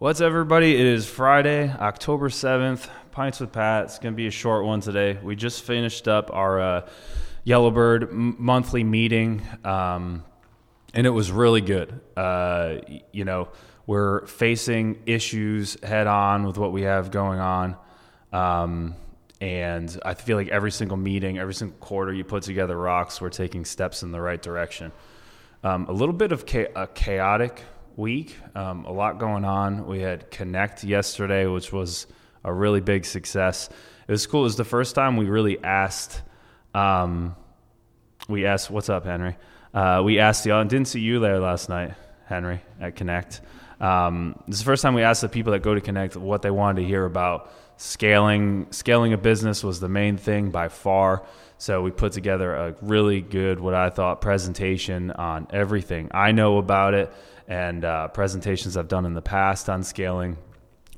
What's everybody? It is Friday, October 7th. Pints with Pat. It's going to be a short one today. We just finished up our uh, Yellowbird m- monthly meeting, um, and it was really good. Uh, you know, we're facing issues head on with what we have going on. Um, and I feel like every single meeting, every single quarter you put together rocks, we're taking steps in the right direction. Um, a little bit of cha- a chaotic week. Um, a lot going on. We had Connect yesterday, which was a really big success. It was cool. It was the first time we really asked. Um, we asked, "What's up, Henry?" Uh, we asked the audience. Didn't see you there last night, Henry, at Connect. Um, this is the first time we asked the people that go to Connect what they wanted to hear about. Scaling, scaling a business was the main thing by far. So we put together a really good, what I thought, presentation on everything I know about it and uh, presentations I've done in the past on scaling,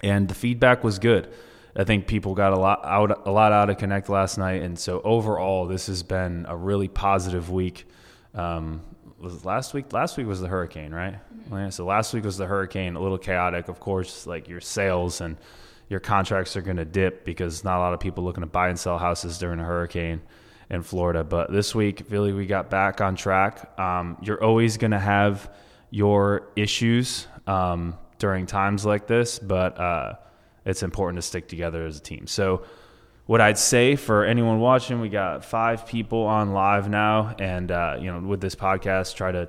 and the feedback was good. I think people got a lot out a lot out of Connect last night, and so overall, this has been a really positive week. Um, was last week? Last week was the hurricane, right? Mm-hmm. So last week was the hurricane, a little chaotic. Of course, like your sales and your contracts are going to dip because not a lot of people looking to buy and sell houses during a hurricane in Florida. But this week, really, we got back on track. Um, you're always going to have your issues um, during times like this, but uh, it's important to stick together as a team. So, what I'd say for anyone watching, we got five people on live now, and uh, you know, with this podcast, try to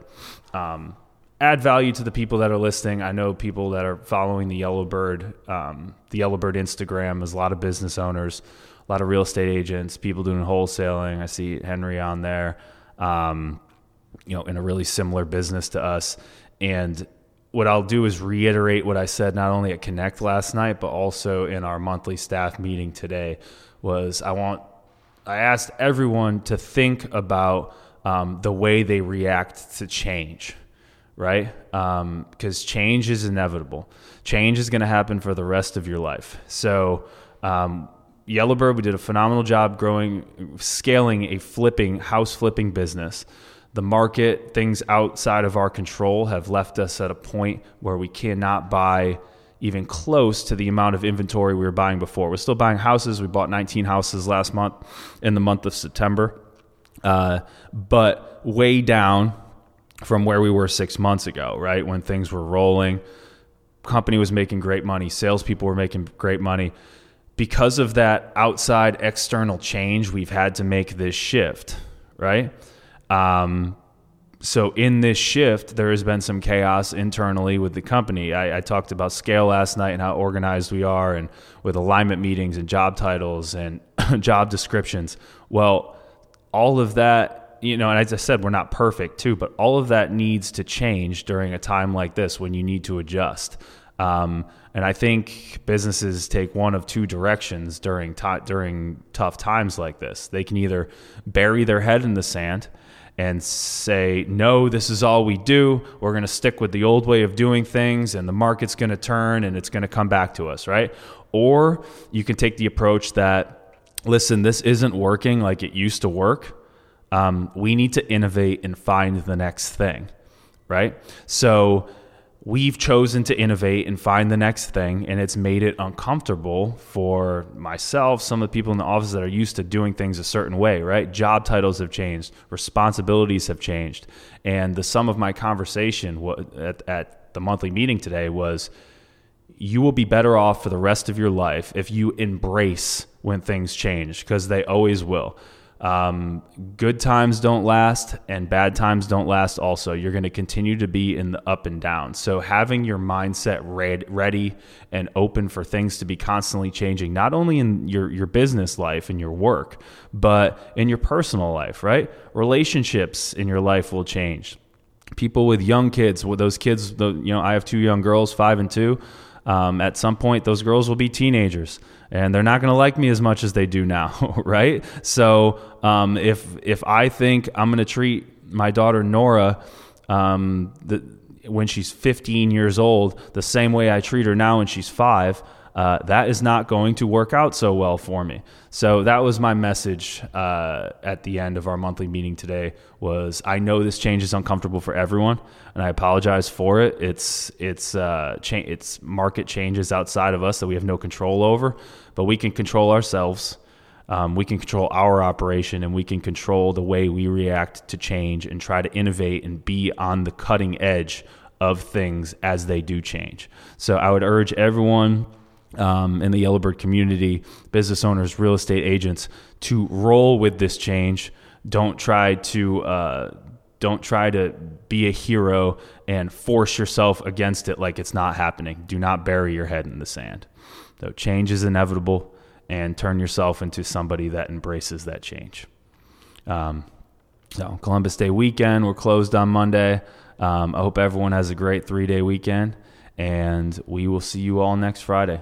um, add value to the people that are listening. I know people that are following the Yellowbird, um, the Yellowbird Instagram. There's a lot of business owners, a lot of real estate agents, people doing wholesaling. I see Henry on there. Um, you know, in a really similar business to us. And what I'll do is reiterate what I said not only at Connect last night, but also in our monthly staff meeting today. Was I want I asked everyone to think about um, the way they react to change, right? Because um, change is inevitable. Change is going to happen for the rest of your life. So. Um, Yellowbird, we did a phenomenal job growing, scaling a flipping house flipping business the market, things outside of our control have left us at a point where we cannot buy even close to the amount of inventory we were buying before. We're still buying houses. We bought 19 houses last month in the month of September, uh, but way down from where we were six months ago, right? When things were rolling, company was making great money, salespeople were making great money. Because of that outside external change, we've had to make this shift, right? Um, so in this shift, there has been some chaos internally with the company. I, I, talked about scale last night and how organized we are, and with alignment meetings and job titles and job descriptions. Well, all of that, you know, and as I said, we're not perfect too, but all of that needs to change during a time like this when you need to adjust. Um, and I think businesses take one of two directions during t- during tough times like this. They can either bury their head in the sand and say, no, this is all we do. We're going to stick with the old way of doing things, and the market's going to turn and it's going to come back to us, right? Or you can take the approach that, listen, this isn't working like it used to work. Um, we need to innovate and find the next thing, right? So, we've chosen to innovate and find the next thing and it's made it uncomfortable for myself some of the people in the office that are used to doing things a certain way right? Job titles have changed. Responsibilities have changed. And the sum of my conversation at, at the monthly meeting today was you will be better off for the rest of your life if you embrace when things change because they always will um, good times don't last and bad times don't last also. You're going to continue to be in the up and down. So having your mindset ready and open for things to be constantly changing, not only in your, your business life and your work, but in your personal life, right? Relationships in your life will change. People with young kids, with those kids, you know, I have two young girls, five and two. Um, at some point, those girls will be teenagers and they're not going to like me as much as they do now, right? So um, if if I think I'm going to treat my daughter Nora um, the, when she's 15 years old the same way I treat her now when she's five, uh, that is not going to work out so well for me. So that was my message uh, at the end of our monthly meeting today. Was I know this change is uncomfortable for everyone, and I apologize for it. It's it's uh, cha- it's market changes outside of us that we have no control over, but we can control ourselves. Um, we can control our operation and we can control the way we react to change and try to innovate and be on the cutting edge of things as they do change. So I would urge everyone um, in the Yellowbird community, business owners, real estate agents, to roll with this change. Don't try to uh, don't try to be a hero and force yourself against it like it's not happening. Do not bury your head in the sand. So change is inevitable, and turn yourself into somebody that embraces that change. Um, so Columbus Day weekend, we're closed on Monday. Um, I hope everyone has a great three day weekend, and we will see you all next Friday.